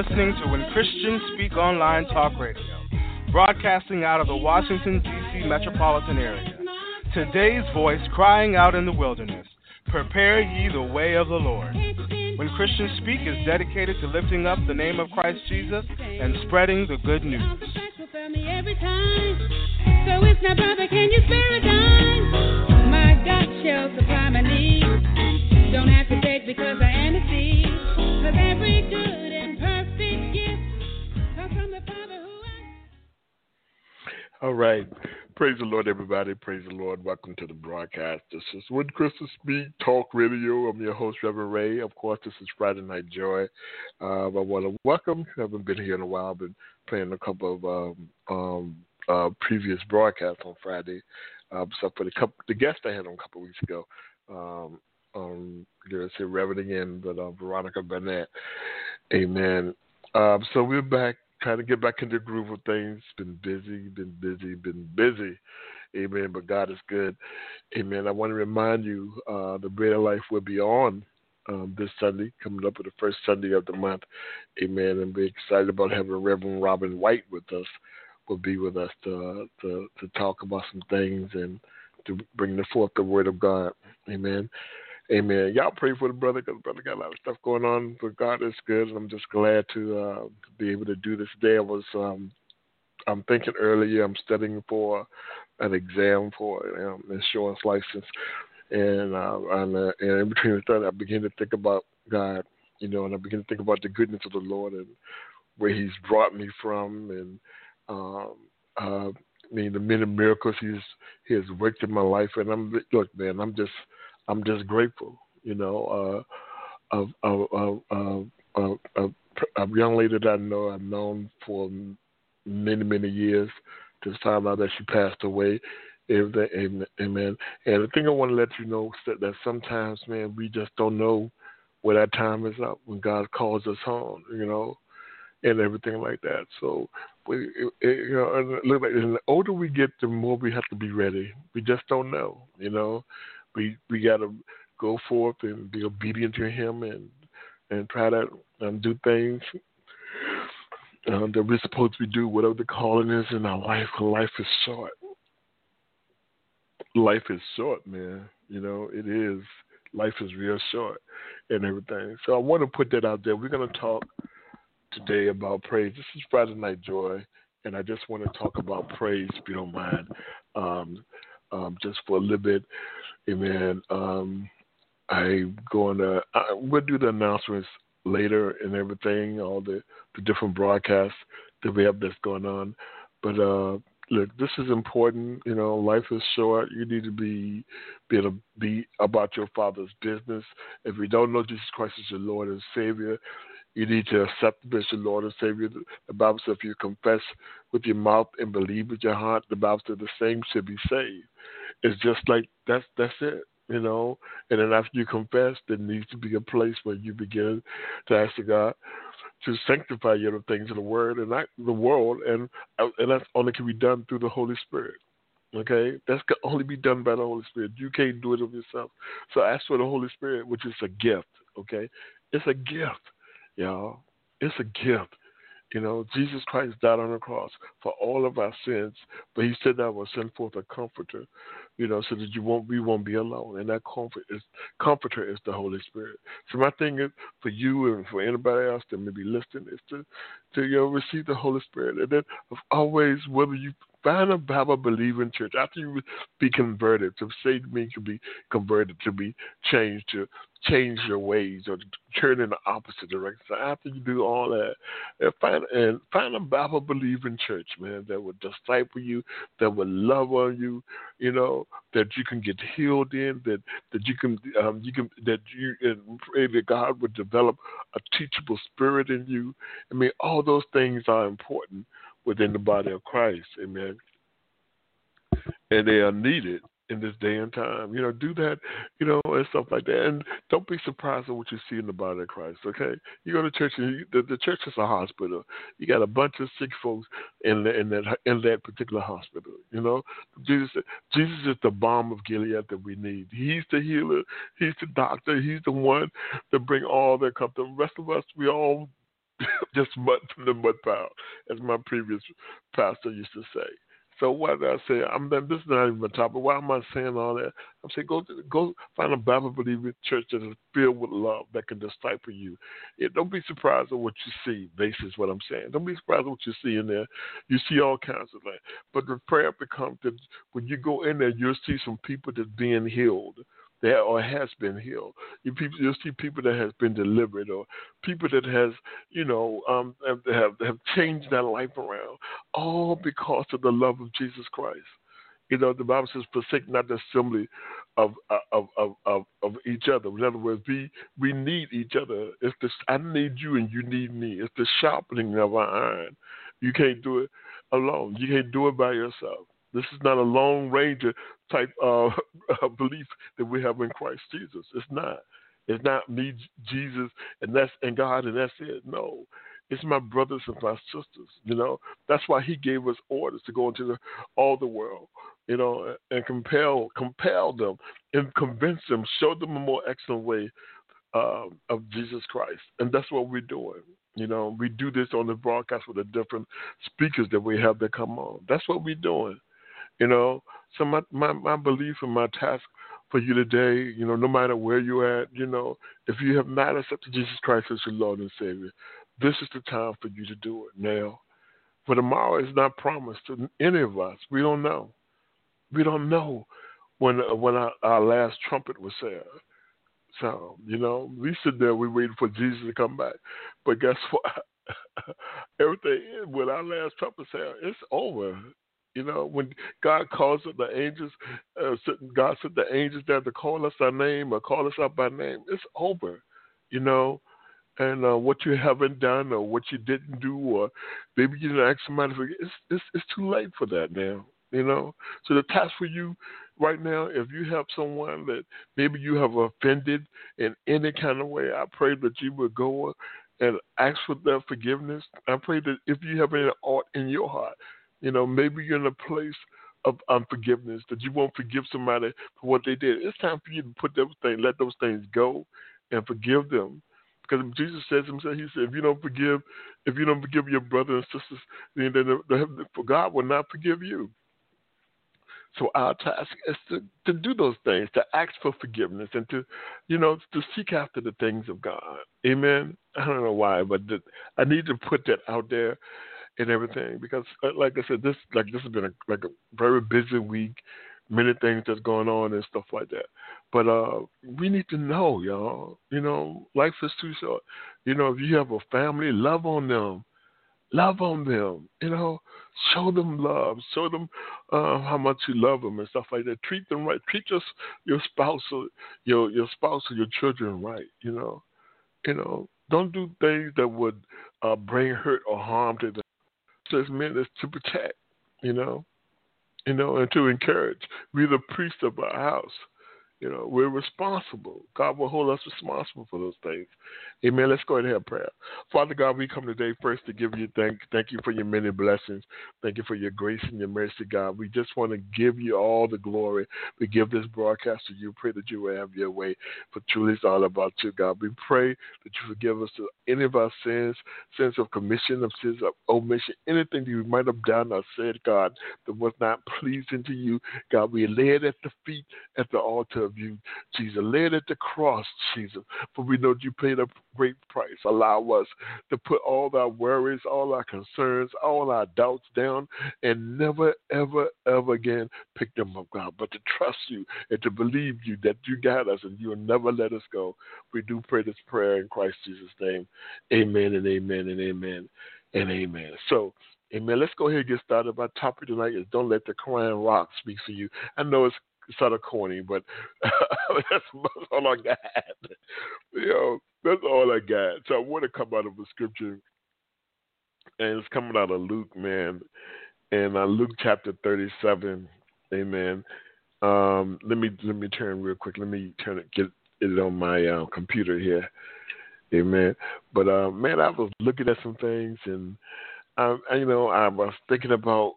Listening to When Christians Speak Online Talk Radio, broadcasting out of the Washington, D.C. metropolitan area. Today's voice crying out in the wilderness Prepare ye the way of the Lord. When Christians Speak is dedicated to lifting up the name of Christ Jesus and spreading the good news. Don't have to take because I am a seed. Cause every good and All right. Praise the Lord, everybody. Praise the Lord. Welcome to the broadcast. This is When Christians Speak Talk Radio. I'm your host, Reverend Ray. Of course, this is Friday Night Joy. Uh, I want to welcome. I haven't been here in a while. I've been playing a couple of um, um, uh, previous broadcasts on Friday. Uh, so for the couple, the guest I had on a couple of weeks ago, um, um, there's a Reverend again, but uh, Veronica Burnett. Amen. Um, so we're back trying to get back into the groove of things. Been busy, been busy, been busy. Amen. But God is good. Amen. I want to remind you uh, the Bread of Life will be on um, this Sunday, coming up with the first Sunday of the month. Amen. And be excited about having Reverend Robin White with us. Will be with us to to to talk about some things and to bring forth the Word of God. Amen. Amen. Y'all pray for the brother because the brother got a lot of stuff going on, but God is good, and I'm just glad to uh, be able to do this today. I was, um, I'm thinking earlier, I'm studying for an exam for um, insurance license, and uh, and, uh, and in between the study, I begin to think about God, you know, and I begin to think about the goodness of the Lord and where He's brought me from, and um, uh, I mean the many miracles He's He has worked in my life, and I'm look, man, I'm just I'm just grateful, you know, uh, of, of, of, of, of, a young lady that I know I've known for many, many years. Just found out that she passed away. Amen. And the thing I want to let you know is that, that sometimes, man, we just don't know where that time is up when God calls us home, you know, and everything like that. So, we, it, you know, look like and the older we get, the more we have to be ready. We just don't know, you know we we got to go forth and be obedient to Him and and try to um, do things um, that we're supposed to do, whatever the calling is in our life. Life is short. Life is short, man. You know it is. Life is real short and everything. So I want to put that out there. We're going to talk today about praise. This is Friday Night Joy, and I just want to talk about praise, if you don't mind, um, um, just for a little bit. Amen. Um, I'm going to, I, we'll do the announcements later and everything, all the, the different broadcasts that we have that's going on. But uh, look, this is important. You know, life is short. You need to be be able to be about your Father's business. If you don't know Jesus Christ as your Lord and Savior, you need to accept him as your Lord and Savior. The Bible says if you confess with your mouth and believe with your heart, the Bible says the same should be saved. It's just like that's that's it, you know. And then after you confess, there needs to be a place where you begin to ask the God to sanctify you the things of the Word and not the world, and uh, and that's only can be done through the Holy Spirit. Okay, that's can only be done by the Holy Spirit. You can't do it of yourself. So ask for the Holy Spirit, which is a gift. Okay, it's a gift, y'all. It's a gift. You know, Jesus Christ died on the cross for all of our sins, but He said that I will send forth a comforter, you know, so that you won't we won't be alone. And that comfort is comforter is the Holy Spirit. So my thing is for you and for anybody else that may be listening is to to you know receive the Holy Spirit, and then always whether you find a Bible believing church after you be converted to say to me to be converted to be changed to change your ways or turn in the opposite direction. So after you do all that, and find and find a Bible believing church, man, that would disciple you, that would love on you, you know, that you can get healed in, that that you can um, you can that you and pray that God would develop a teachable spirit in you. I mean, all those things are important within the body of Christ. Amen. And they are needed in this day and time. You know, do that, you know, and stuff like that. And don't be surprised at what you see in the body of Christ. Okay, you go to church, and you, the, the church is a hospital. You got a bunch of sick folks in the, in that in that particular hospital. You know, Jesus Jesus is the balm of Gilead that we need. He's the healer. He's the doctor. He's the one that bring all that come. The rest of us, we all just mud from the mud pile, as my previous pastor used to say. So what did I say? I'm this is not even a topic. Why am I saying all that? I'm saying go go find a Bible believing church that is filled with love that can disciple you. It, don't be surprised at what you see. Basis what I'm saying. Don't be surprised at what you see in there. You see all kinds of things. But the prayer becomes that when you go in there, you'll see some people that's being healed that or has been healed. You people, you'll see people that has been delivered, or people that has, you know, um, have have changed their life around, all because of the love of Jesus Christ. You know, the Bible says, "Forsake not the assembly of of of of, of each other." In other words, we we need each other. It's the I need you and you need me. It's the sharpening of our iron. You can't do it alone. You can't do it by yourself. This is not a Lone Ranger type of belief that we have in Christ Jesus. It's not. It's not me, Jesus, and that's and God, and that's it. No, it's my brothers and my sisters. You know, that's why He gave us orders to go into the, all the world. You know, and compel compel them and convince them, show them a more excellent way uh, of Jesus Christ, and that's what we're doing. You know, we do this on the broadcast with the different speakers that we have that come on. That's what we're doing. You know, so my, my, my belief and my task for you today, you know, no matter where you're at, you know, if you have not accepted Jesus Christ as your Lord and Savior, this is the time for you to do it now. For tomorrow is not promised to any of us. We don't know. We don't know when when our, our last trumpet was sound. So, you know, we sit there, we waiting for Jesus to come back. But guess what? Everything when our last trumpet sound, it's over. You know, when God calls up the angels, uh, God sent the angels there to call us our name or call us out by name. It's over, you know. And uh, what you haven't done or what you didn't do, or maybe you didn't ask somebody for it's, it's it's too late for that now. You know. So the task for you right now, if you have someone that maybe you have offended in any kind of way, I pray that you would go and ask for their forgiveness. I pray that if you have any art in your heart, you know, maybe you're in a place of unforgiveness that you won't forgive somebody for what they did. It's time for you to put those things, let those things go, and forgive them. Because Jesus says himself, he said, if you don't forgive, if you don't forgive your brothers and sisters, then the, God will not forgive you. So our task is to, to do those things, to ask for forgiveness, and to, you know, to seek after the things of God. Amen. I don't know why, but the, I need to put that out there and everything because, uh, like I said, this like this has been a, like a very busy week, many things that's going on and stuff like that. But uh, we need to know, y'all. You know, life is too short. You know, if you have a family, love on them, love on them. You know, show them love, show them uh, how much you love them and stuff like that. Treat them right. Treat your your spouse or your your spouse or your children right. You know, you know. Don't do things that would uh, bring hurt or harm to them just meant is to protect, you know, you know, and to encourage. We're the priest of our house. You know, we're responsible. God will hold us responsible for those things. Amen. Let's go ahead and have prayer. Father God, we come today first to give you thank thank you for your many blessings. Thank you for your grace and your mercy, God. We just want to give you all the glory. We give this broadcast to you. Pray that you will have your way. For truly it's all about you, God. We pray that you forgive us of any of our sins, sins of commission, of sins of omission, anything that we might have done or said, God, that was not pleasing to you. God, we lay it at the feet, at the altar of you, Jesus. Lay it at the cross, Jesus. For we know you paid a great price. Allow us to put all our worries, all our concerns, all our doubts down and never, ever, ever again pick them up, God, but to trust you and to believe you that you got us and you'll never let us go. We do pray this prayer in Christ Jesus' name. Amen and amen and amen and amen. So, Amen. Let's go ahead and get started. My topic tonight is Don't Let the Crying Rock Speak for You. I know it's sort of corny, but that's, all I got. You know, that's all I got. So I want to come out of a scripture, and it's coming out of Luke, man, and uh, Luke chapter thirty-seven. Amen. Um, let me let me turn real quick. Let me turn it get it on my uh, computer here. Amen. But uh, man, I was looking at some things, and um, you know, I was thinking about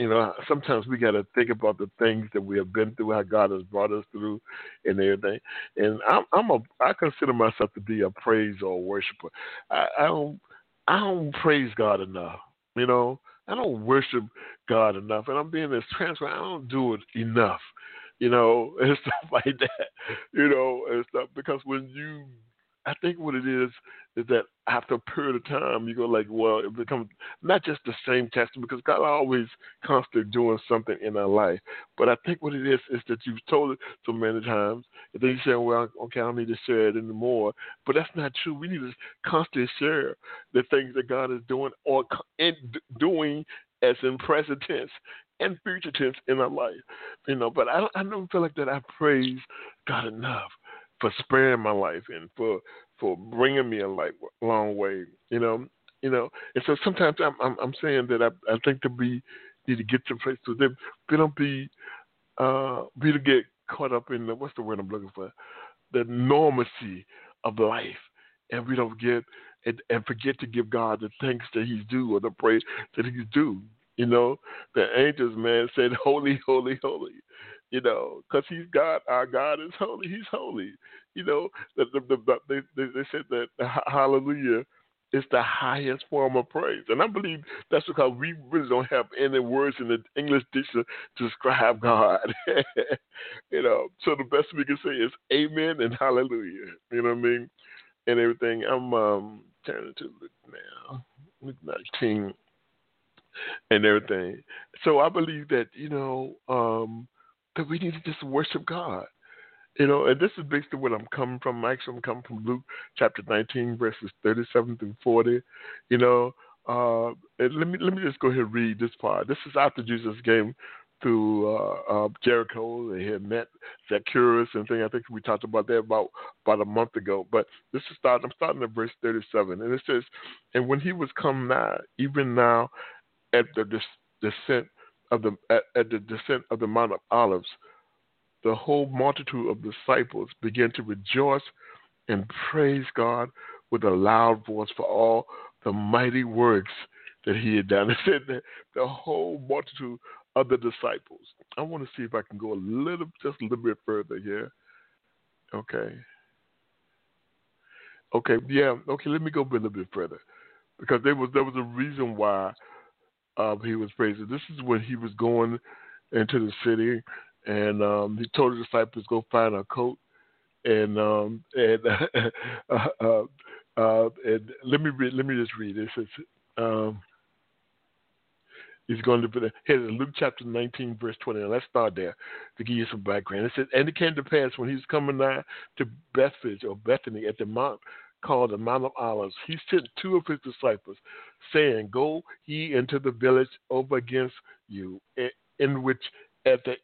you know, sometimes we got to think about the things that we have been through, how God has brought us through, and everything. And I'm, I'm a, I consider myself to be a praise or worshiper. I, I don't, I don't praise God enough. You know, I don't worship God enough, and I'm being this transparent. I don't do it enough. You know, and stuff like that. You know, and stuff because when you I think what it is is that after a period of time, you go like, well, it becomes not just the same testing because God always constantly doing something in our life. But I think what it is is that you've told it so many times, and then you say, well, okay, I don't need to share it anymore. But that's not true. We need to constantly share the things that God is doing or doing as in present tense and future tense in our life. You know, but I, I don't feel like that I praise God enough for sparing my life and for for bringing me a life, long way. You know, you know. And so sometimes I'm I'm, I'm saying that I I think to be need to get to place so they they don't be uh be to get caught up in the what's the word I'm looking for the normalcy of life, and we don't get and, and forget to give God the thanks that He's due or the praise that He's due. You know, the angels, man, said, "Holy, holy, holy." You know, because he's God. Our God is holy. He's holy. You know, the, the, the, they, they said that Hallelujah is the highest form of praise, and I believe that's because we really don't have any words in the English dictionary to describe God. you know, so the best we can say is Amen and Hallelujah. You know what I mean? And everything. I'm um, turning to Luke now, Luke 19, and everything. So I believe that you know. um we need to just worship God. You know, and this is basically where I'm coming from. Actually, I'm coming from Luke chapter 19, verses 37 through 40. You know, uh, let me let me just go ahead and read this part. This is after Jesus came through uh, uh, Jericho. They had met Zacchaeus and thing. I think we talked about that about about a month ago. But this is starting. I'm starting at verse 37, and it says, "And when he was come nigh, even now, at the descent of the at, at the descent of the Mount of Olives, the whole multitude of disciples began to rejoice and praise God with a loud voice for all the mighty works that he had done. It said that the whole multitude of the disciples. I want to see if I can go a little, just a little bit further here. Okay. Okay, yeah, okay, let me go a little bit further. Because there was there was a reason why um, he was praising. This is when he was going into the city, and um, he told the disciples go find a coat, and um, and uh, uh, uh, and let me read, let me just read. this. says. Um, He's going to it here in Luke chapter 19, verse 20. And let's start there to give you some background. It says, And it came to pass when he was coming nigh to Bethphage or Bethany at the mount called the Mount of Olives, he sent two of his disciples, saying, Go ye into the village over against you, in which at the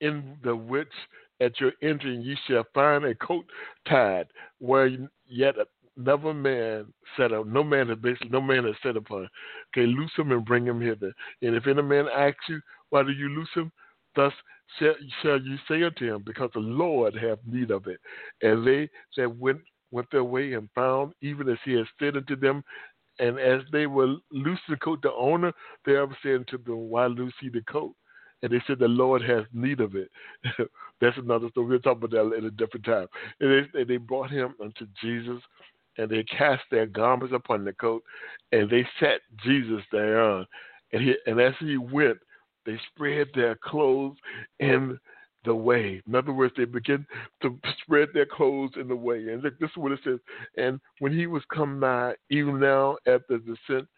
in the which at your entering ye shall find a coat tied, where yet another man set up. No man has basically no man has set upon. Okay, loose him and bring him hither. And if any man asks you, why do you loose him? Thus shall, shall you say unto him, because the Lord hath need of it. And they that went went their way and found, even as he had said unto them. And as they were loosing the coat, the owner thereof said unto them, Why loose ye the coat? And they said, The Lord has need of it. That's another story. We'll talk about that at a different time. And they, they brought him unto Jesus, and they cast their garments upon the coat, and they set Jesus thereon. And, he, and as he went, they spread their clothes in the way. In other words, they begin to spread their clothes in the way. And look, this is what it says. And when he was come nigh, even now at the descent,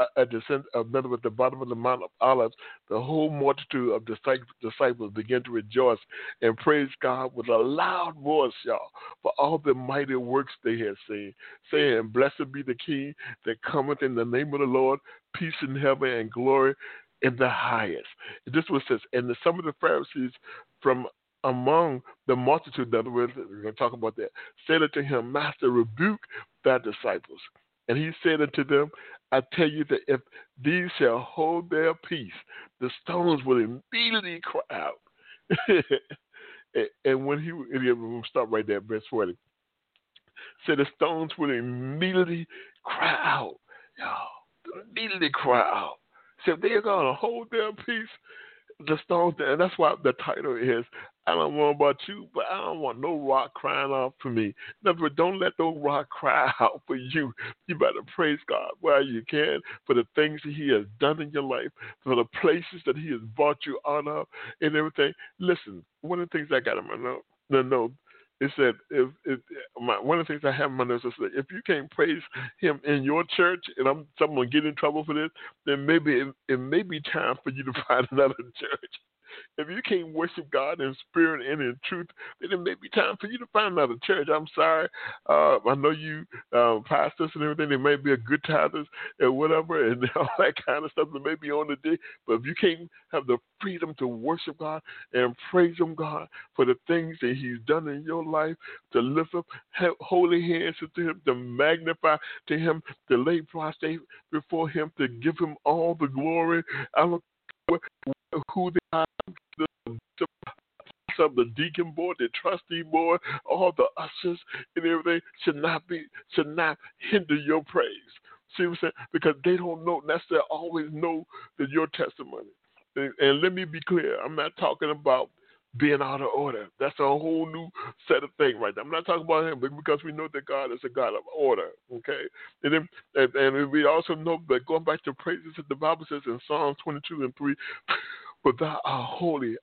uh, at descent of another at the bottom of the Mount of Olives, the whole multitude of disciples began to rejoice and praise God with a loud voice, y'all, for all the mighty works they had seen, saying, Blessed be the King that cometh in the name of the Lord, peace in heaven and glory in the highest. This was says, and the, some of the Pharisees from among the multitude, in other words, we're going to talk about that, said unto him, Master, rebuke thy disciples. And he said unto them, I tell you that if these shall hold their peace, the stones will immediately cry out. and when he, we'll stop right there, verse 40. Said the stones will immediately cry out. Y'all, immediately cry out. They're going to hold their peace the stones, and that's why the title is I don't know about you, but I don't want no rock crying out for me. Never, don't let no rock cry out for you. You better praise God while you can for the things that He has done in your life, for the places that He has brought you out of, and everything. Listen, one of the things I got in my note, the note it said if, if my, one of the things I have in my notes is that if you can't praise him in your church and I'm someone get in trouble for this, then maybe it, it may be time for you to find another church. If you can't worship God in spirit and in truth, then it may be time for you to find another church. I'm sorry. Uh, I know you uh, pastors and everything. They may be a good tithers and whatever and all that kind of stuff that may be on the day. But if you can't have the freedom to worship God and praise Him, God, for the things that He's done in your life, to lift up holy hands to Him, to magnify to Him, to lay prostrate before Him, to give Him all the glory. I don't who they are, the, the of the deacon board, the trustee board, all the ushers and everything should not be should not hinder your praise. See what I'm saying? Because they don't know necessarily always know that your testimony. And, and let me be clear, I'm not talking about being out of order. That's a whole new set of things right there. I'm not talking about him because we know that God is a God of order. Okay, and then and, and we also know that going back to praises, that the Bible says in Psalms 22 and 3, "But thou art holy,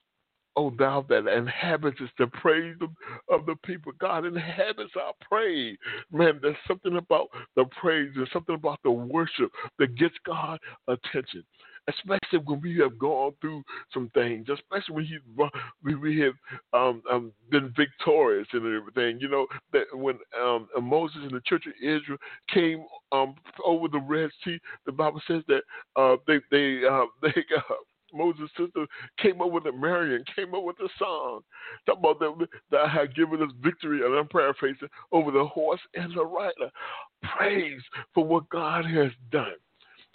O thou that inhabits the praise of, of, the people. God inhabits our praise. Man, there's something about the praise, there's something about the worship that gets God attention especially when we have gone through some things, especially when he, we have um, um, been victorious and everything. You know that when um, Moses and the church of Israel came um, over the Red Sea, the Bible says that uh, they they uh, they uh, Moses' sister came up with a Miriam, came up with a song. Talk about that, that had given us victory, and I'm paraphrasing, over the horse and the rider. Praise for what God has done.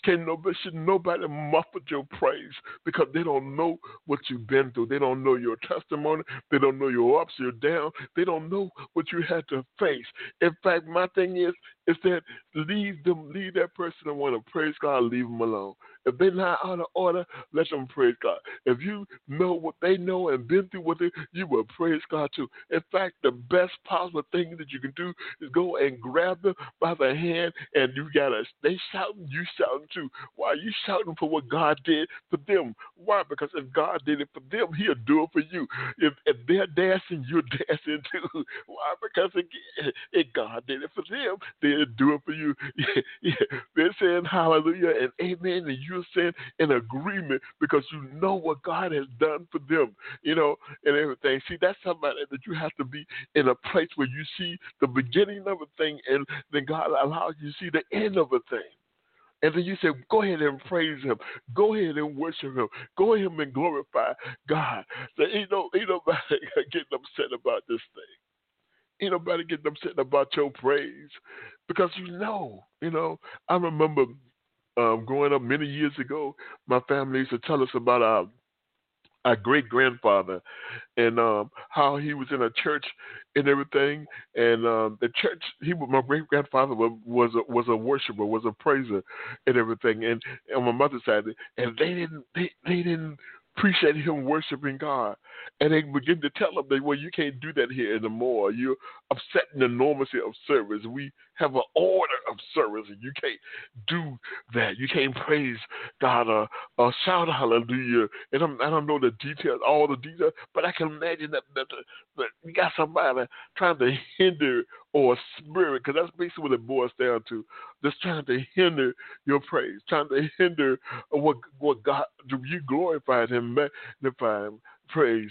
Can nobody should nobody muffle your praise because they don't know what you've been through. They don't know your testimony. They don't know your ups, your downs. They don't know what you had to face. In fact, my thing is is that leave them, leave that person that want to praise God, leave them alone. If they're not out of order, let them praise God. If you know what they know and been through with it, you will praise God too. In fact, the best possible thing that you can do is go and grab them by the hand, and you gotta they shouting, you shouting too. Why are you shouting for what God did for them? Why? Because if God did it for them, He'll do it for you. If, if they're dancing, you're dancing too. Why? Because again, if God did it for them, they'll do it for you. They're saying hallelujah and amen, and you're saying in agreement because you know what God has done for them, you know, and everything. See, that's somebody that you have to be in a place where you see the beginning of a thing, and then God allows you to see the end of a thing. And then you say, go ahead and praise him. Go ahead and worship him. Go ahead and glorify God. So ain't, no, ain't nobody getting upset about this thing. Ain't nobody getting upset about your praise because you know, you know. I remember um, growing up many years ago, my family used to tell us about our our great grandfather and um, how he was in a church and everything. And um, the church, he my great grandfather was was a, was a worshiper, was a praiser, and everything. And on my mother's side, and they didn't they, they didn't appreciate him worshiping God. And they begin to tell him that, well, you can't do that here anymore. You're upsetting the normalcy of service. We have an order of service, and you can't do that. You can't praise God or, or shout hallelujah. And I'm, I don't know the details, all the details, but I can imagine that, that, that you got somebody trying to hinder or spirit, because that's basically what it boils down to. Just trying to hinder your praise, trying to hinder what what God you glorified Him, magnifying praise,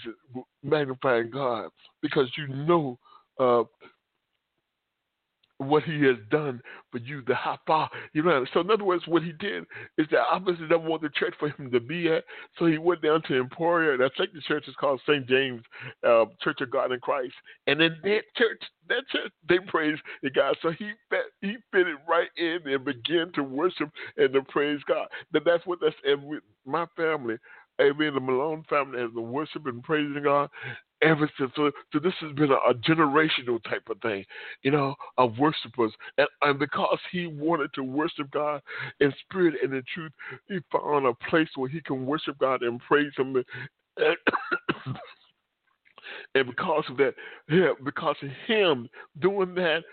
magnifying God, because you know uh, what he has done for you, the far you know. So in other words, what he did is that obviously didn't want the church for him to be at, so he went down to Emporia, and I think the church is called St. James uh, Church of God in Christ, and in that church, that church, they praise God. So he fit, he fitted right in and began to worship and to praise God. That that's what that's and with my family. Amen. The Malone family has been worshiping and praising God everything. So, so this has been a, a generational type of thing, you know, of worshipers. And, and because he wanted to worship God in spirit and in truth, he found a place where he can worship God and praise Him. And, and because of that, yeah, because of him doing that,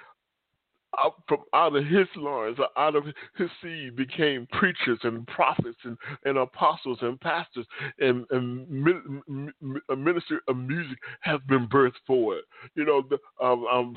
out from out of his loins, out of his seed, became preachers and prophets and, and apostles and pastors and, and a ministry of music has been birthed for it. You know, the um, um,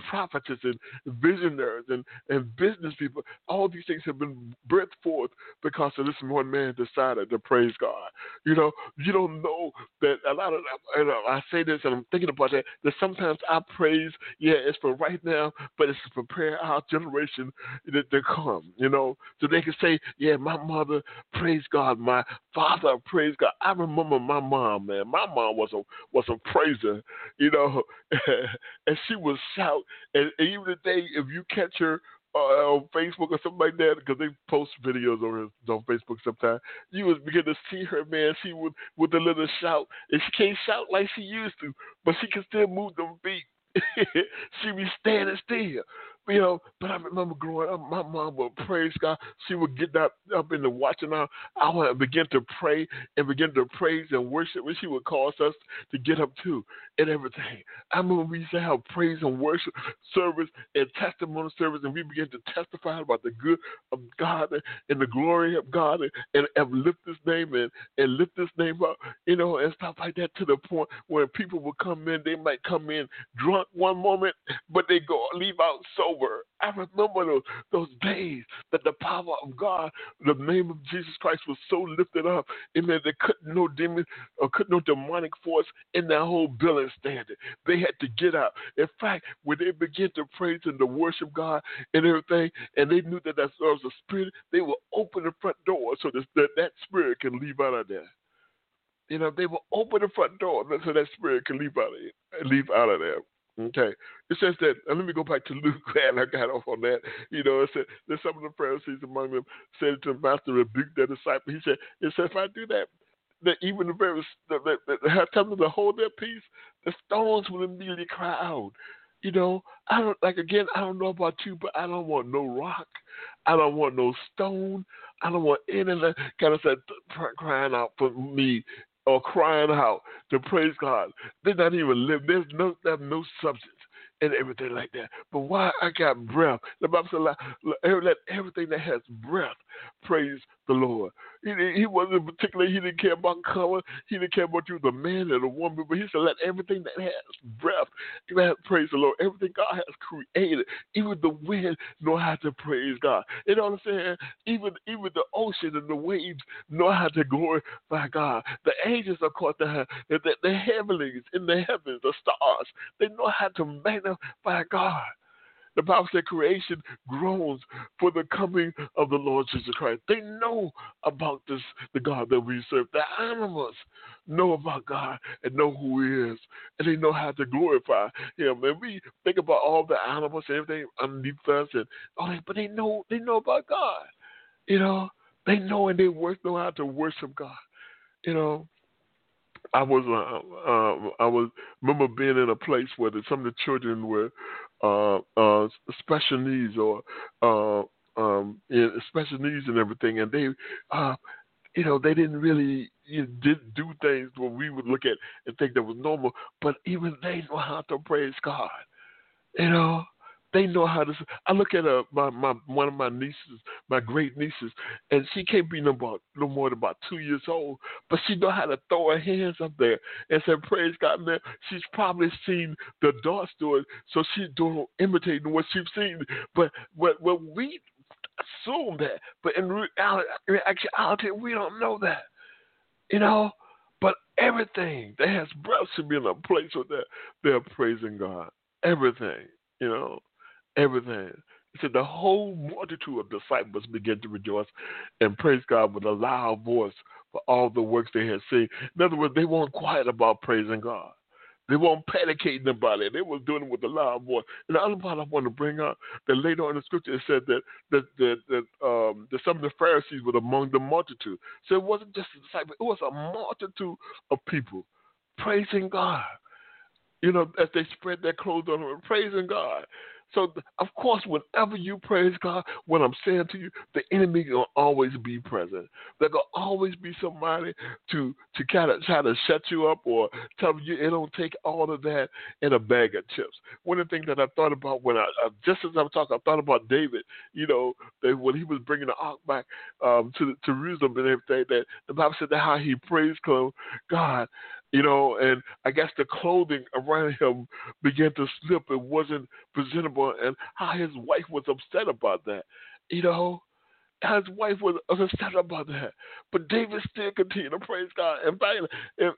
and visionaries and, and business people, all these things have been birthed forth because of this one man decided to praise God. You know, you don't know that a lot of, you know, I say this and I'm thinking about that, that sometimes I praise, yeah, it's for right now, but it's to prepare our generation that to come, you know, so they can say, yeah, my mother, praise God, my father, praise God. I remember my mom, man. My mom was a was a praiser, you know, and she would shout. And, and even today, if you catch her uh, on Facebook or something like that, because they post videos on on Facebook sometimes. You would begin to see her, man. She would with a little shout, and she can't shout like she used to, but she can still move them feet. she be standing still. You know, but I remember growing up, my mom would praise God. She would get up up in the watching hour, I would begin to pray and begin to praise and worship. And she would cause us to get up too and everything. I remember we used to have praise and worship service and testimony service, and we began to testify about the good of God and the glory of God and, and, and lift His name and, and lift His name up, you know, and stuff like that to the point where people would come in, they might come in drunk one moment, but they go leave out so over. I remember those, those days that the power of God, the name of Jesus Christ was so lifted up, that there couldn't no demon uh, or could no demonic force in that whole building stand. They had to get out. In fact, when they began to praise and to worship God and everything, and they knew that there was a spirit, they would open the front door so that that, that spirit can leave out of there. You know, they will open the front door so that spirit can leave out of leave out of there. Okay. It says that, and let me go back to Luke, and I got off on that. You know, it said that some of the Pharisees among them said to the master, rebuke their disciple. He said, it said, if I do that, that even the very, that, that, time to hold their peace, the stones will immediately cry out. You know, I don't, like, again, I don't know about you, but I don't want no rock. I don't want no stone. I don't want any of that kind of stuff crying out for me or crying out to praise God. They're not even living. There's no, they have no substance and everything like that. But why I got breath, the Bible said, let everything that has breath praise the Lord. He, he wasn't particular. he didn't care about color. He didn't care about you, the man or the woman, but he said, let everything that has breath that praise the Lord. Everything God has created, even the wind know how to praise God. You know what I'm saying? Even, even the ocean and the waves know how to glorify God. The angels, are course, the, the, the heavenlies in the heavens, the stars, they know how to magnify God. The Bible said creation groans for the coming of the Lord Jesus Christ. They know about this, the God that we serve. The animals know about God and know who He is, and they know how to glorify Him. And we think about all the animals and everything underneath us, and all that, but they know they know about God. You know, they know and they work know how to worship God. You know, I was uh, uh, I was remember being in a place where the, some of the children were uh, uh, special needs or uh, um, special needs and everything, and they, uh, you know, they didn't really you know, did do things what we would look at and think that was normal, but even they know how to praise God, you know. They know how to. I look at uh, my my one of my nieces, my great nieces, and she can't be no more no more than about two years old, but she know how to throw her hands up there and say, "Praise God, man." She's probably seen the adults do it, so she's doing imitating what she's seen. But what what we assume that, but in reality, in actuality, we don't know that. You know, but everything that has breath should be in a place where they're, they're praising God. Everything, you know everything. He said the whole multitude of disciples began to rejoice and praise God with a loud voice for all the works they had seen. In other words, they weren't quiet about praising God. They weren't panicking about it. They were doing it with a loud voice. And the other part I want to bring up that later on in the scripture it said that that that, that, um, that some of the Pharisees were among the multitude. So it wasn't just the disciples; it was a multitude of people praising God you know, as they spread their clothes on them, praising God. So, of course, whenever you praise God, what I'm saying to you, the enemy gonna always be present. There gonna always be somebody to to kind of try to shut you up or tell you it don't take all of that in a bag of chips. One of the things that I thought about when I just as I'm talking, I thought about David. You know, that when he was bringing the ark back um, to to Jerusalem and everything, that the Bible said that how he praised God you know, and I guess the clothing around him began to slip. It wasn't presentable, and how his wife was upset about that. You know, his wife was upset about that. But David still continued to praise God. And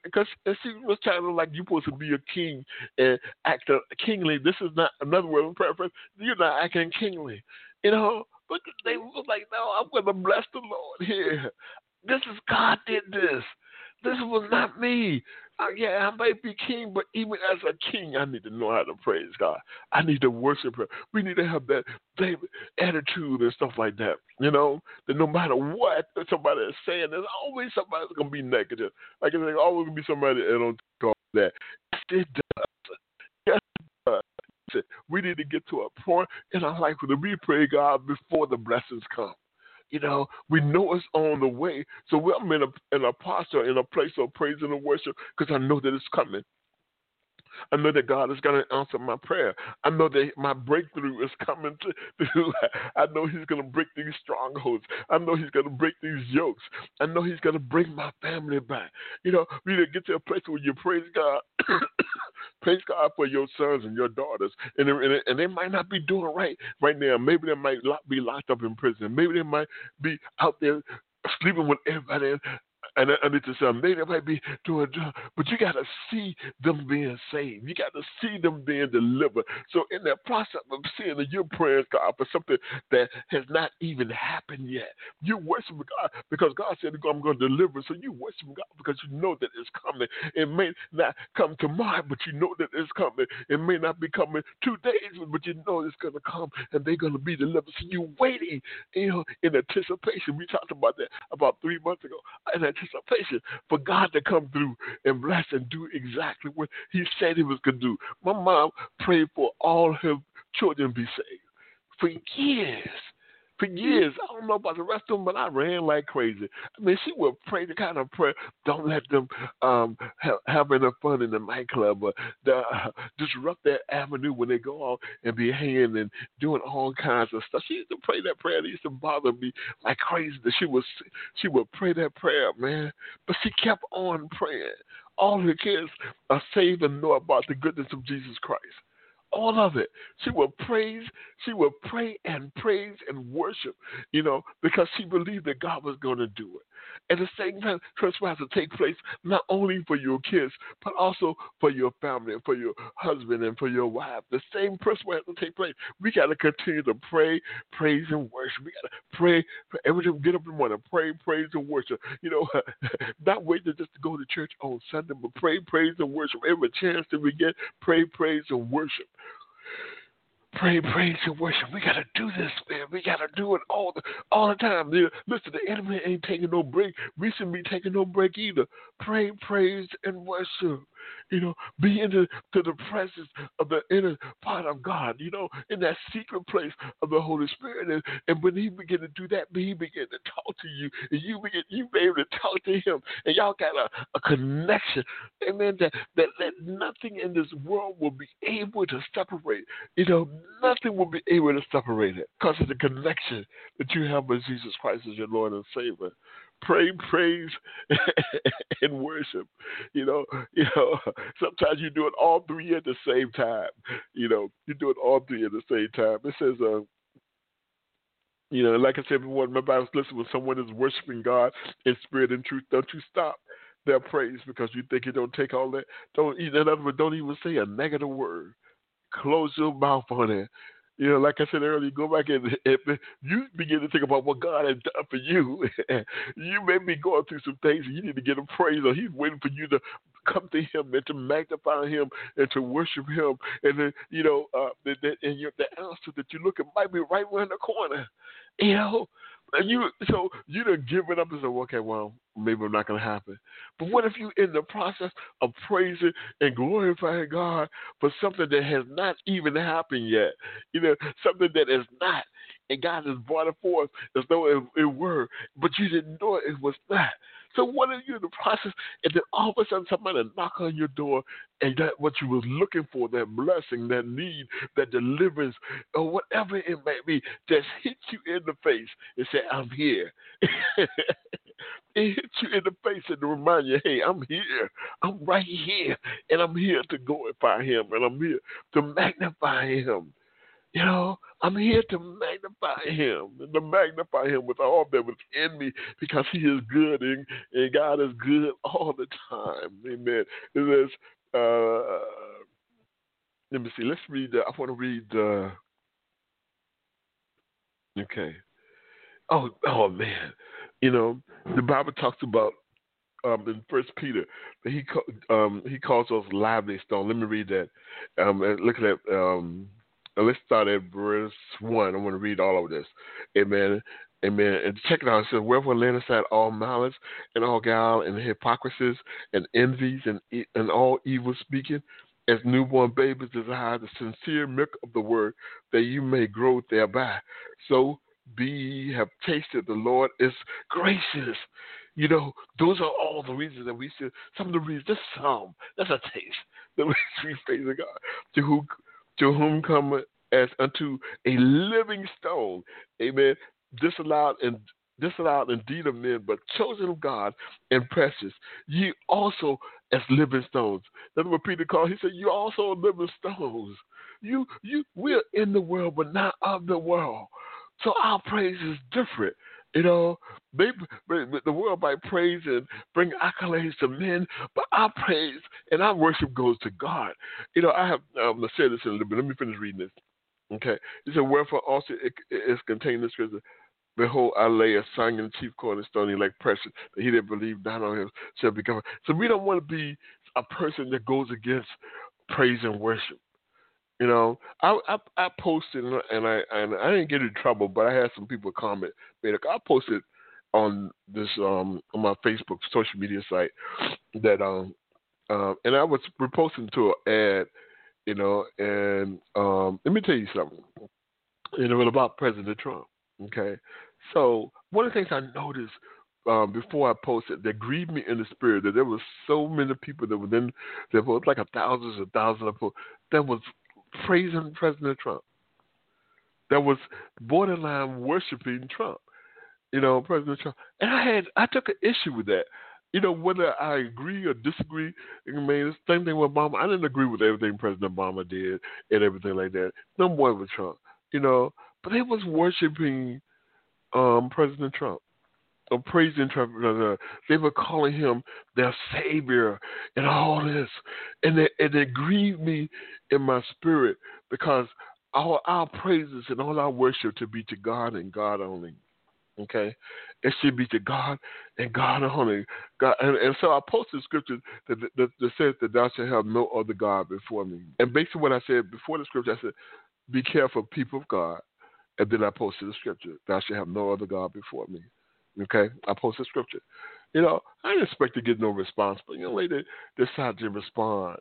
because she was trying to like, you're supposed to be a king and act kingly. This is not another word of preference. You're not acting kingly. You know, but David was like, no, I'm going to bless the Lord here. This is God did this. This was not me. Yeah, I might be king, but even as a king, I need to know how to praise God. I need to worship Him. We need to have that David attitude and stuff like that. You know, that no matter what somebody is saying, there's always somebody that's gonna be negative. Like there's always gonna be somebody that don't talk that. Yes, it does. Yes, it does. We need to get to a point in our life where we pray God before the blessings come. You know, we know it's on the way. So I'm in a in a posture, in a place of praise and worship, because I know that it's coming. I know that God is going to answer my prayer. I know that my breakthrough is coming to I know He's going to break these strongholds. I know He's going to break these yokes. I know He's going to bring my family back. You know, we need to get to a place where you praise God. praise God for your sons and your daughters. And, and, and they might not be doing right right now. Maybe they might be locked up in prison. Maybe they might be out there sleeping with everybody and I need to say maybe it might be doing, but you got to see them being saved. You got to see them being delivered. So in that process of seeing that you're praying God for something that has not even happened yet, you worship God because God said I'm going to deliver. So you worship God because you know that it's coming. It may not come tomorrow, but you know that it's coming. It may not be coming two days, but you know it's going to come and they're going to be delivered. So you're waiting, you know, in anticipation. We talked about that about three months ago. In anticipation anticipation for God to come through and bless and do exactly what He said He was going to do. My mom prayed for all her children to be saved for years for years. I don't know about the rest of them, but I ran like crazy. I mean, she would pray the kind of prayer, don't let them um, have, have enough fun in the nightclub or the, uh, disrupt that avenue when they go out and be hanging and doing all kinds of stuff. She used to pray that prayer. It used to bother me like crazy that she was she would pray that prayer, man. But she kept on praying. All her kids are saved and know about the goodness of Jesus Christ all of it. She will praise, she will pray and praise and worship, you know, because she believed that God was going to do it. At the same time, transfer has to take place not only for your kids, but also for your family and for your husband and for your wife. The same principle has to take place. We got to continue to pray, praise, and worship. We got to pray for every time we get up in the morning, pray, praise, and worship. You know, not wait to just to go to church on Sunday, but pray, praise, and worship. Every chance that we get, pray, praise, and worship pray, praise, and worship. We gotta do this, man. We gotta do it all the all the time. Listen, the enemy ain't taking no break. We shouldn't be taking no break either. Pray, praise, and worship. You know, be into to the presence of the inner part of God, you know, in that secret place of the Holy Spirit. And, and when he begin to do that, he begin to talk to you, and you begin you be able to talk to him, and y'all got a, a connection. Amen. That, that that nothing in this world will be able to separate. You know, nothing will be able to separate it because of the connection that you have with Jesus Christ as your Lord and Savior pray, praise, and worship. You know, you know. Sometimes you do it all three at the same time. You know, you do it all three at the same time. It says, uh, you know, like I said before, my Bible listen, when someone is worshiping God in spirit and truth, don't you stop their praise because you think it don't take all that. Don't, in other words, don't even say a negative word. Close your mouth on it you know, like I said earlier, go back and if you begin to think about what God has done for you. you may be going through some things and you need to get a praise, or He's waiting for you to come to Him and to magnify Him and to worship Him. And then, you know, uh, the and your, the answer that you look at might be right around the corner. You know, you, so you done given up and said, okay, well, maybe I'm not going to happen. But what if you in the process of praising and glorifying God for something that has not even happened yet? You know, something that is not, and God has brought it forth as though it, it were, but you didn't know it was not. So what are you in the process? And then all of a sudden somebody knock on your door and that what you was looking for, that blessing, that need, that deliverance, or whatever it may be, just hit you in the face and say, I'm here. it hits you in the face and remind you, hey, I'm here. I'm right here. And I'm here to glorify him and I'm here to magnify him. You know, I'm here to magnify him and to magnify him with all that was in me because he is good and, and God is good all the time. Amen. It says, uh, let me see, let's read, uh, I want to read, uh, okay. Oh, oh man. You know, the Bible talks about um, in First Peter, he um, he calls us lively stone. Let me read that. Um, look at that. Um, let's start at verse 1. I want to read all of this. Amen. Amen. And check it out. It says, Wherefore lay aside all malice and all guile and hypocrisies and envies and, and all evil speaking, as newborn babies desire the sincere milk of the word, that you may grow thereby. So be have tasted the Lord is gracious. You know, those are all the reasons that we should. Some of the reasons. Just some. That's a taste. The reason we praise God. To who to whom come as unto a living stone. Amen. Disallowed and disallowed indeed of men, but chosen of God and precious. Ye also as living stones. That's what Peter called. He said, You also are living stones. You you we're in the world, but not of the world. So our praise is different. You know, they, the world might praise and bring accolades to men, but our praise and our worship goes to God. You know, I have, um, let's say this in a little bit. Let me finish reading this. Okay. He said, Wherefore also it is contained in the scripture. Behold, I lay a sign in the chief cornerstone, like precious, that he that believe not on him shall become. So we don't want to be a person that goes against praise and worship. You know, I I, I posted and I and I didn't get in trouble, but I had some people comment. I posted on this um on my Facebook social media site that um um and I was reposting to an ad, you know, and um let me tell you something. You know, about President Trump. Okay, so one of the things I noticed um, before I posted that grieved me in the spirit that there was so many people that were in there was like a thousands and thousands of people that was praising President Trump. That was borderline worshiping Trump. You know, President Trump. And I had I took an issue with that. You know, whether I agree or disagree, I mean, the same thing with Obama. I didn't agree with everything President Obama did and everything like that. No more with Trump, you know. But they was worshiping um, President Trump of praising Trump. They were calling him their savior and all this, and it, and it grieved me in my spirit because all our praises and all our worship to be to God and God only. Okay, it should be to God and God only. God, and, and so I posted scripture that, that, that says that thou shalt have no other God before me. And basically, what I said before the scripture, I said, "Be careful, people of God." And then I posted the scripture, "Thou shalt have no other God before me." Okay, I posted scripture. You know, I didn't expect to get no response, but you know, lady decided to respond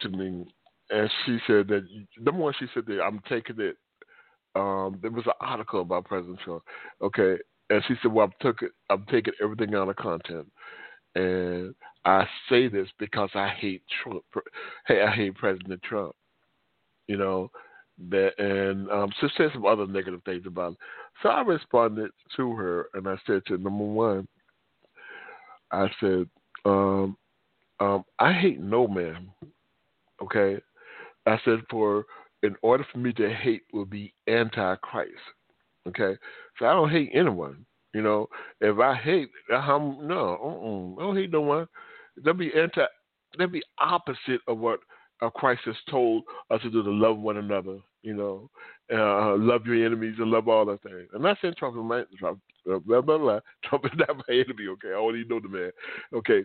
to me and she said that number one, she said that I'm taking it. Um, there was an article about President Trump, okay, and she said, "Well, I'm took it. I'm taking everything out of content." And I say this because I hate Trump. Hey, I hate President Trump. You know that, and um, she said some other negative things about him. So I responded to her, and I said to number one, I said, um, um, I hate no man. Okay, I said, for in order for me to hate will be anti-Christ. Okay, so I don't hate anyone. You know, if I hate, I'm no, uh-uh, I don't hate no one. That'd be anti. That'd be opposite of what uh, Christ has told us to do to love one another. You know, uh, love your enemies and love all that things. And I'm not saying Trump is my Trump, blah blah blah. Trump is not my enemy. Okay, I already know the man. Okay,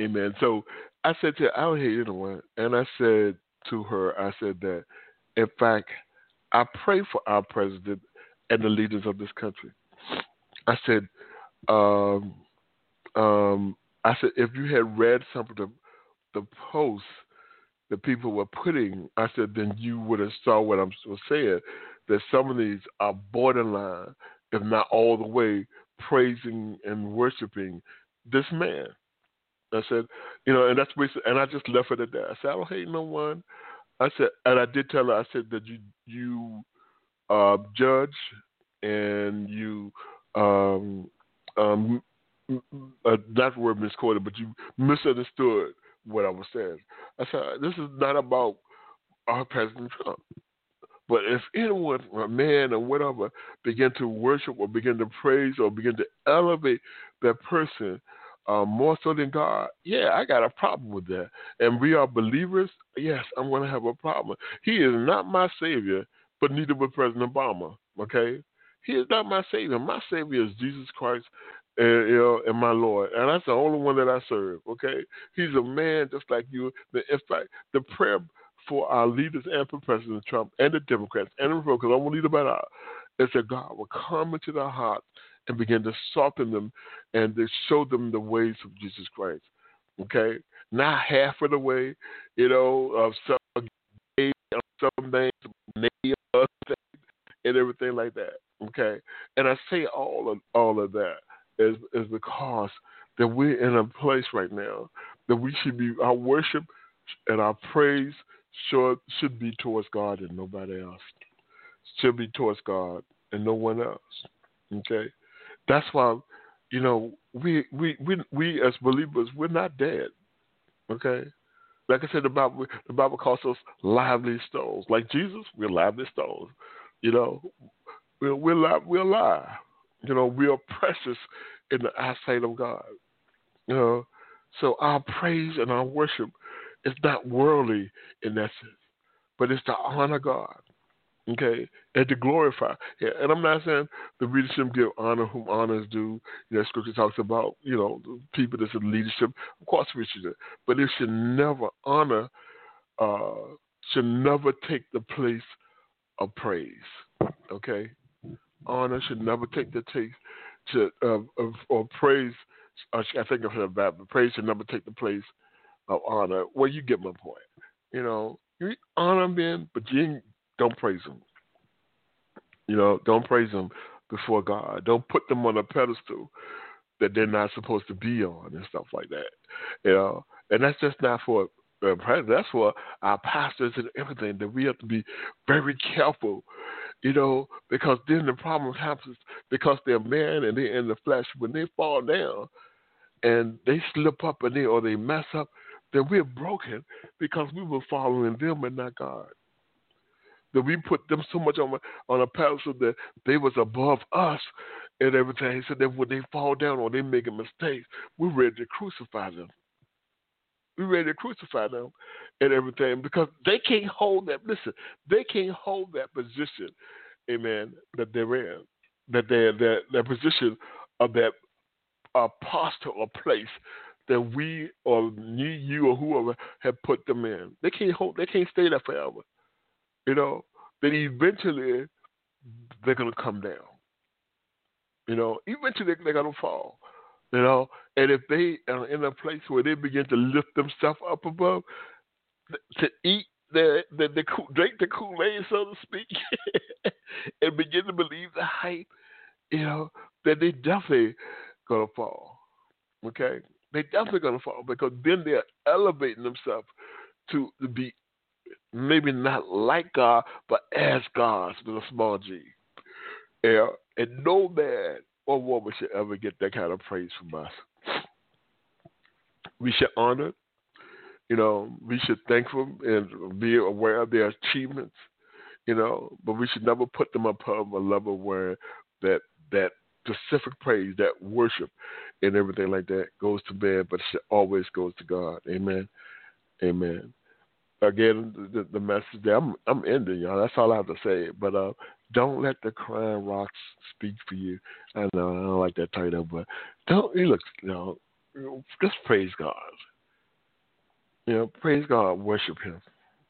amen. So I said to her, I don't hate anyone. And I said to her, I said that, in fact, I pray for our president and the leaders of this country. I said, um, um, I said, if you had read some of the the posts that people were putting, I said, then you would have saw what I'm saying. That some of these are borderline, if not all the way, praising and worshiping this man. I said, you know, and that's basically, and I just left it at that. I said, I don't hate no one. I said, and I did tell her, I said that you you uh, judge and you um, um, uh, the word misquoted, but you misunderstood what I was saying. I said, this is not about our President Trump. But if anyone, a man or whatever, begin to worship or begin to praise or begin to elevate that person uh, more so than God, yeah, I got a problem with that. And we are believers, yes, I'm going to have a problem. He is not my Savior, but neither was President Obama, okay? He is not my Savior. My Savior is Jesus Christ and, you know, and my Lord. And that's the only one that I serve, okay? He's a man just like you. In fact, the prayer for our leaders and for President Trump and the Democrats and the Republicans, I to lead them out, is that God will come into their hearts and begin to soften them and to show them the ways of Jesus Christ. Okay? Not half of the way, you know, of some, some things, and everything like that. Okay? And I say all of all of that is is because that we're in a place right now that we should be our worship and our praise should should be towards God and nobody else. Should be towards God and no one else. Okay? That's why, you know, we we we we as believers we're not dead. Okay? Like I said, the Bible the Bible calls us lively stones. Like Jesus, we're lively stones. You know, we're we're, we're alive. You know, we are precious in the eyesight of God. You know, so our praise and our worship is not worldly in sense, but it's to honor God, okay, and to glorify. Yeah, and I'm not saying the leadership give honor whom honor is due. You know, Scripture talks about you know the people that's in leadership. Of course, we should, but it should never honor uh, should never take the place of praise. Okay, honor should never take the take to uh, of, or praise. I think I've heard that, but praise should never take the place of honor. Well, you get my point. You know, you honor men, but you don't praise them. You know, don't praise them before God. Don't put them on a pedestal that they're not supposed to be on and stuff like that. You know, and that's just not for uh, that's for our pastors and everything that we have to be very careful you know, because then the problem happens because they're man and they're in the flesh. When they fall down and they slip up and they or they mess up, then we're broken because we were following them and not God. That we put them so much on on a pedestal that they was above us and everything. So that when they fall down or they make a mistake, we're ready to crucify them. We're ready to crucify them and everything because they can't hold that. Listen, they can't hold that position, amen, that they're in, that they're that that position of that apostle or place that we or you, you or whoever have put them in. They can't hold. They can't stay there forever. You know. Then eventually they're gonna come down. You know. Eventually they're gonna fall. You know, and if they are in a place where they begin to lift themselves up above, to eat the the, the drink the Kool Aid, so to speak, and begin to believe the hype, you know, then they definitely gonna fall. Okay, they definitely gonna fall because then they're elevating themselves to, be maybe not like God, but as God with a small G. Yeah, and no man or woman should ever get that kind of praise from us. We should honor, you know, we should thank them and be aware of their achievements, you know, but we should never put them above a level where that that specific praise, that worship and everything like that goes to man, but it always goes to God. Amen. Amen. Again, the, the message there, I'm, I'm ending, y'all. That's all I have to say. But uh, don't let the crying rocks speak for you. I know I don't like that title, but don't. You look, you know, just praise God. You know, praise God, worship Him.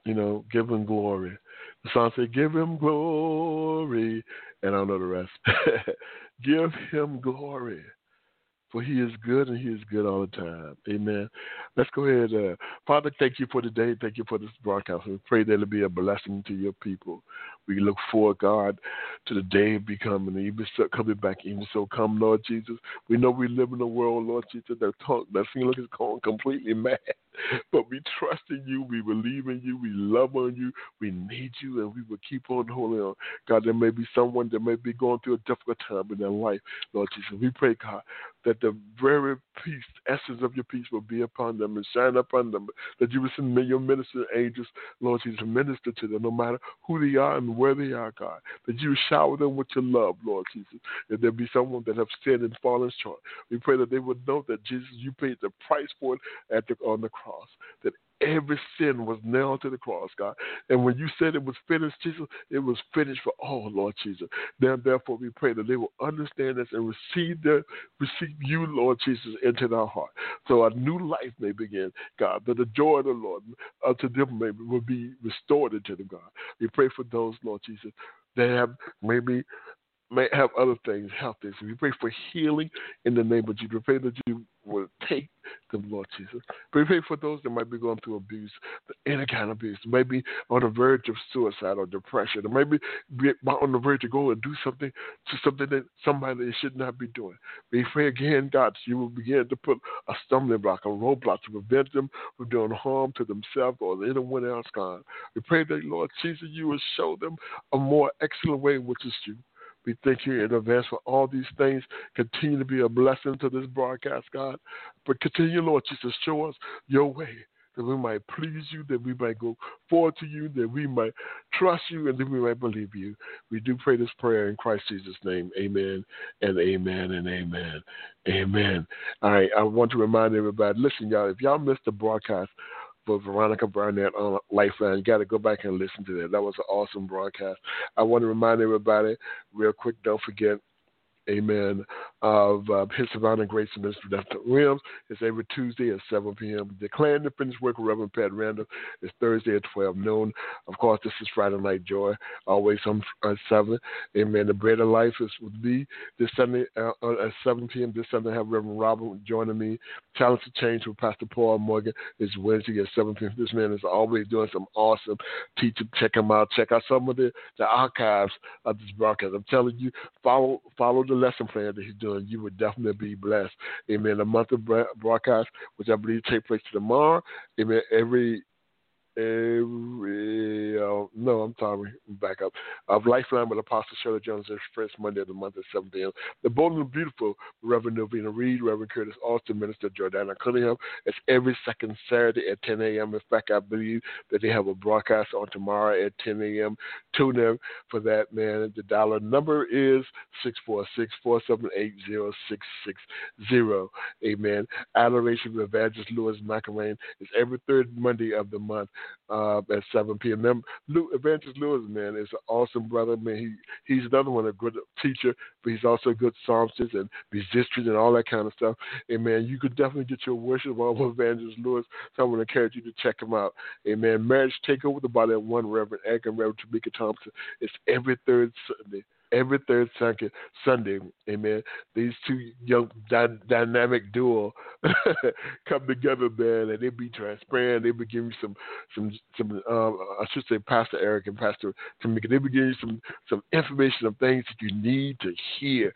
You know, give Him glory. The song said, "Give Him glory and I don't know the rest. Give him glory for he is good and he is good all the time. Amen. Let's go ahead. Uh, Father, thank you for today. Thank you for this broadcast. We pray that it'll be a blessing to your people. We look forward, God, to the day of becoming, even so, coming back. Even so, come, Lord Jesus. We know we live in a world, Lord Jesus, that talk that seems like it's going completely mad. But we trust in you. We believe in you. We love on you. We need you, and we will keep on holding on. God, there may be someone that may be going through a difficult time in their life, Lord Jesus. We pray, God, that the very peace, essence of your peace will be upon them and shine upon them. That you will send your minister angels, Lord Jesus, minister to them, no matter who they are and where they are, God. That you shower them with your love, Lord Jesus. If there be someone that have sinned and fallen short, we pray that they would know that Jesus, you paid the price for it at the, on the cross. That every sin was nailed to the cross, God. And when you said it was finished, Jesus, it was finished for all, Lord Jesus. Then therefore we pray that they will understand this and receive their receive you, Lord Jesus, into their heart. So a new life may begin, God. That the joy of the Lord uh, unto them may will be restored into them, God. We pray for those, Lord Jesus, that have maybe may have other things, health issues. We pray for healing in the name of Jesus. We pray that you will take the Lord Jesus. We pray for those that might be going through abuse, any kind of abuse, maybe on the verge of suicide or depression, or maybe on the verge to go and do something to something that somebody should not be doing. We pray again, God, you will begin to put a stumbling block, a roadblock to prevent them from doing harm to themselves or anyone else, God. We pray that, Lord Jesus, you will show them a more excellent way, which is you. We thank you in advance for all these things. Continue to be a blessing to this broadcast, God. But continue, Lord Jesus, show us your way that we might please you, that we might go forward to you, that we might trust you, and that we might believe you. We do pray this prayer in Christ Jesus' name. Amen and amen and amen. Amen. All right, I want to remind everybody listen, y'all, if y'all missed the broadcast, for Veronica Barnett on Lifeline. You got to go back and listen to that. That was an awesome broadcast. I want to remind everybody, real quick, don't forget amen, of uh, His Abounding Grace Ministry. Dr. Williams. It's every Tuesday at 7 p.m. Declaring the finished work with Reverend Pat Randall is Thursday at 12 noon. Of course, this is Friday Night Joy, always on uh, 7. Amen. The Bread of Life is with me this Sunday uh, at 7 p.m. This Sunday, I have Reverend Robert joining me. Challenged to Change with Pastor Paul Morgan is Wednesday at 7 p.m. This man is always doing some awesome teaching. Check him out. Check out some of the, the archives of this broadcast. I'm telling you, follow follow the lesson plan that he's doing, you would definitely be blessed. Amen. A month of broadcast, which I believe take place tomorrow. Amen. Every every uh, no, I'm sorry, back up. Of Lifeline with Apostle Shirley Jones this first Monday of the month at 7 p.m. The Bold and Beautiful, Reverend Novena Reed, Reverend Curtis Alston, Minister Jordana Cunningham. It's every second Saturday at 10 a.m. In fact, I believe that they have a broadcast on tomorrow at 10 a.m. Tune in for that, man. The dollar number is 646-478-0660. Amen. Adoration with Evangelist Lewis McIlwain is every third Monday of the month uh, at 7 p.m. Then Lou, Evangelist Lewis, man, is an awesome brother. Man, he he's another one, a good teacher, but he's also a good psalmist and musician and all that kind of stuff. And man, you could definitely get your worship on with Evangelist Lewis. So I'm going to encourage you to check him out. Amen. Marriage Takeover, the body of one Reverend Eric Reverend Temeka Thompson. It's every third Sunday every third second Sunday. Amen. These two young dy- dynamic duo come together, man, and they be transparent. They be giving you some some some. Um, I should say, Pastor Eric and Pastor Temeka. They be giving you some some information of things that you need to hear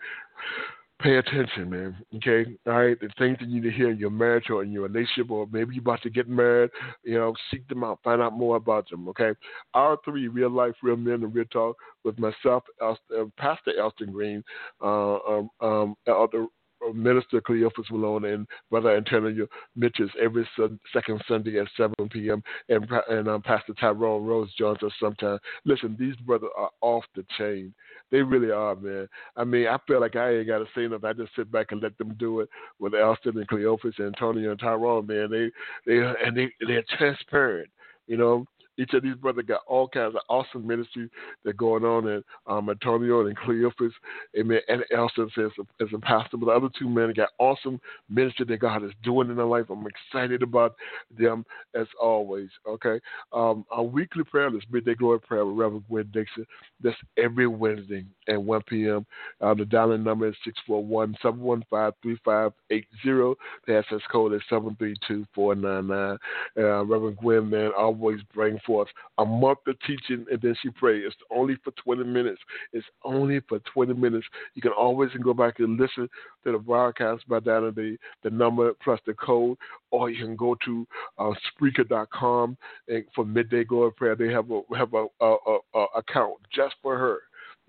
pay attention, man. Okay, all right. The things that you need to hear in your marriage or in your relationship, or maybe you're about to get married. You know, seek them out, find out more about them. Okay, our three real life, real men, and real talk with myself, uh, Pastor Elston Green, uh, um, um, Elder Minister Cleophas Malone and Brother Antonio Mitchell every second Sunday at 7 p.m. And, and um, Pastor Tyrone Rose joins us sometimes. Listen, these brothers are off the chain. They really are, man. I mean, I feel like I ain't got to say nothing. I just sit back and let them do it with Elston and Cleophas and Antonio and Tyrone, man. They they and they they're transparent. You know, Each of these brothers got all kinds of awesome ministry that going on in um, Antonio and Cleophas. Amen. And Elston says as a pastor, but the other two men got awesome ministry that God is doing in their life. I'm excited about them as always. Okay. Um, our weekly prayer list, Midday Glory Prayer with Reverend Gwen Dixon. That's every Wednesday at 1 p.m. Uh, the dialing number is 641 715 3580. The access code is 732 499. Uh, Reverend Gwen, man, always bring forth a month of teaching and then she prays. It's only for 20 minutes. It's only for 20 minutes. You can always go back and listen to the broadcast by down the, the number plus the code, or you can go to uh, Spreaker.com and for Midday Glory Prayer. They have a have a, a, a, a account just for her.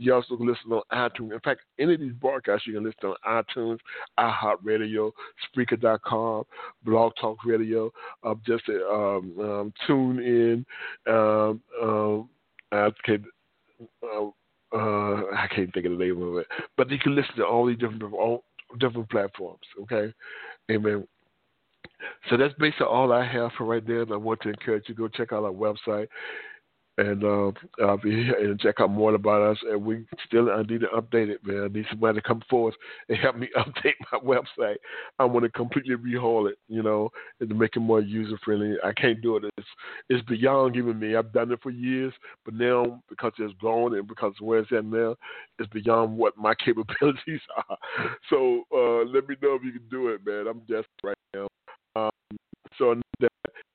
You also can listen on iTunes. In fact, any of these broadcasts you can listen on iTunes, iHeartRadio, Spreaker.com, Blog Talk Radio, uh, just um, um, tune in. Um, um, I can't, uh, uh, I can't think of the name of it, but you can listen to all these different all different platforms. Okay, Amen. So that's basically all I have for right now. And I want to encourage you to go check out our website and uh, here and check out more about us. And we still I need to update it, man. I need somebody to come forward and help me update my website. I want to completely rehaul it, you know, and to make it more user friendly. I can't do it. It's it's beyond even me. I've done it for years, but now because it's grown and because where it's at now, it's beyond what my capabilities are. So uh, let me know if you can do it, man. I'm desperate right now. Um, so that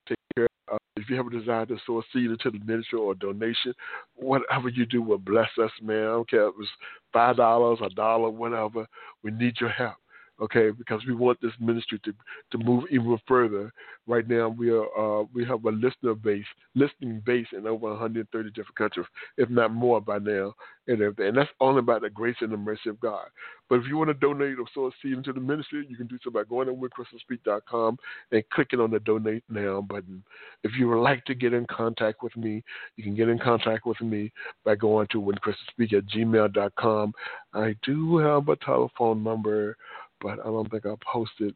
take care. Uh, if you have a desire to sow a seed into the ministry or donation, whatever you do will bless us, man. I don't care if it's five dollars, a dollar, whatever. We need your help okay? Because we want this ministry to to move even further. Right now, we are uh, we have a listener base, listening base in over 130 different countries, if not more by now, and everything. And that's only by the grace and the mercy of God. But if you want to donate or sow a seed into the ministry, you can do so by going to winchristianspeak.com and clicking on the donate now button. If you would like to get in contact with me, you can get in contact with me by going to winchristianspeak at gmail.com. I do have a telephone number but I don't think i'll posted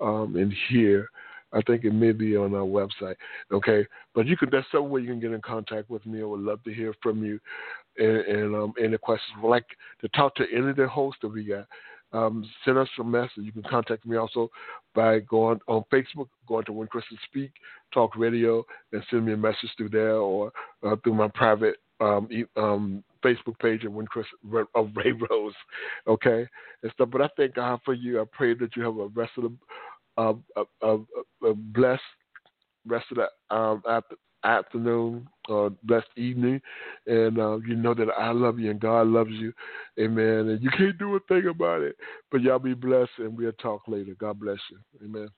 um, in here. I think it may be on our website. Okay, but you can. That's some way you can get in contact with me. I would love to hear from you, and, and um, any questions. Would like to talk to any of the hosts that we got. Um, send us a message. You can contact me also by going on Facebook, going to When Christians Speak Talk Radio, and send me a message through there or uh, through my private um, um, Facebook page of When Chris of Ray Rose, okay, and stuff. But I thank God for you. I pray that you have a rest of the uh, a, a, a blessed rest of the um, after, afternoon or blessed evening, and uh, you know that I love you and God loves you, Amen. And you can't do a thing about it. But y'all be blessed, and we'll talk later. God bless you, Amen.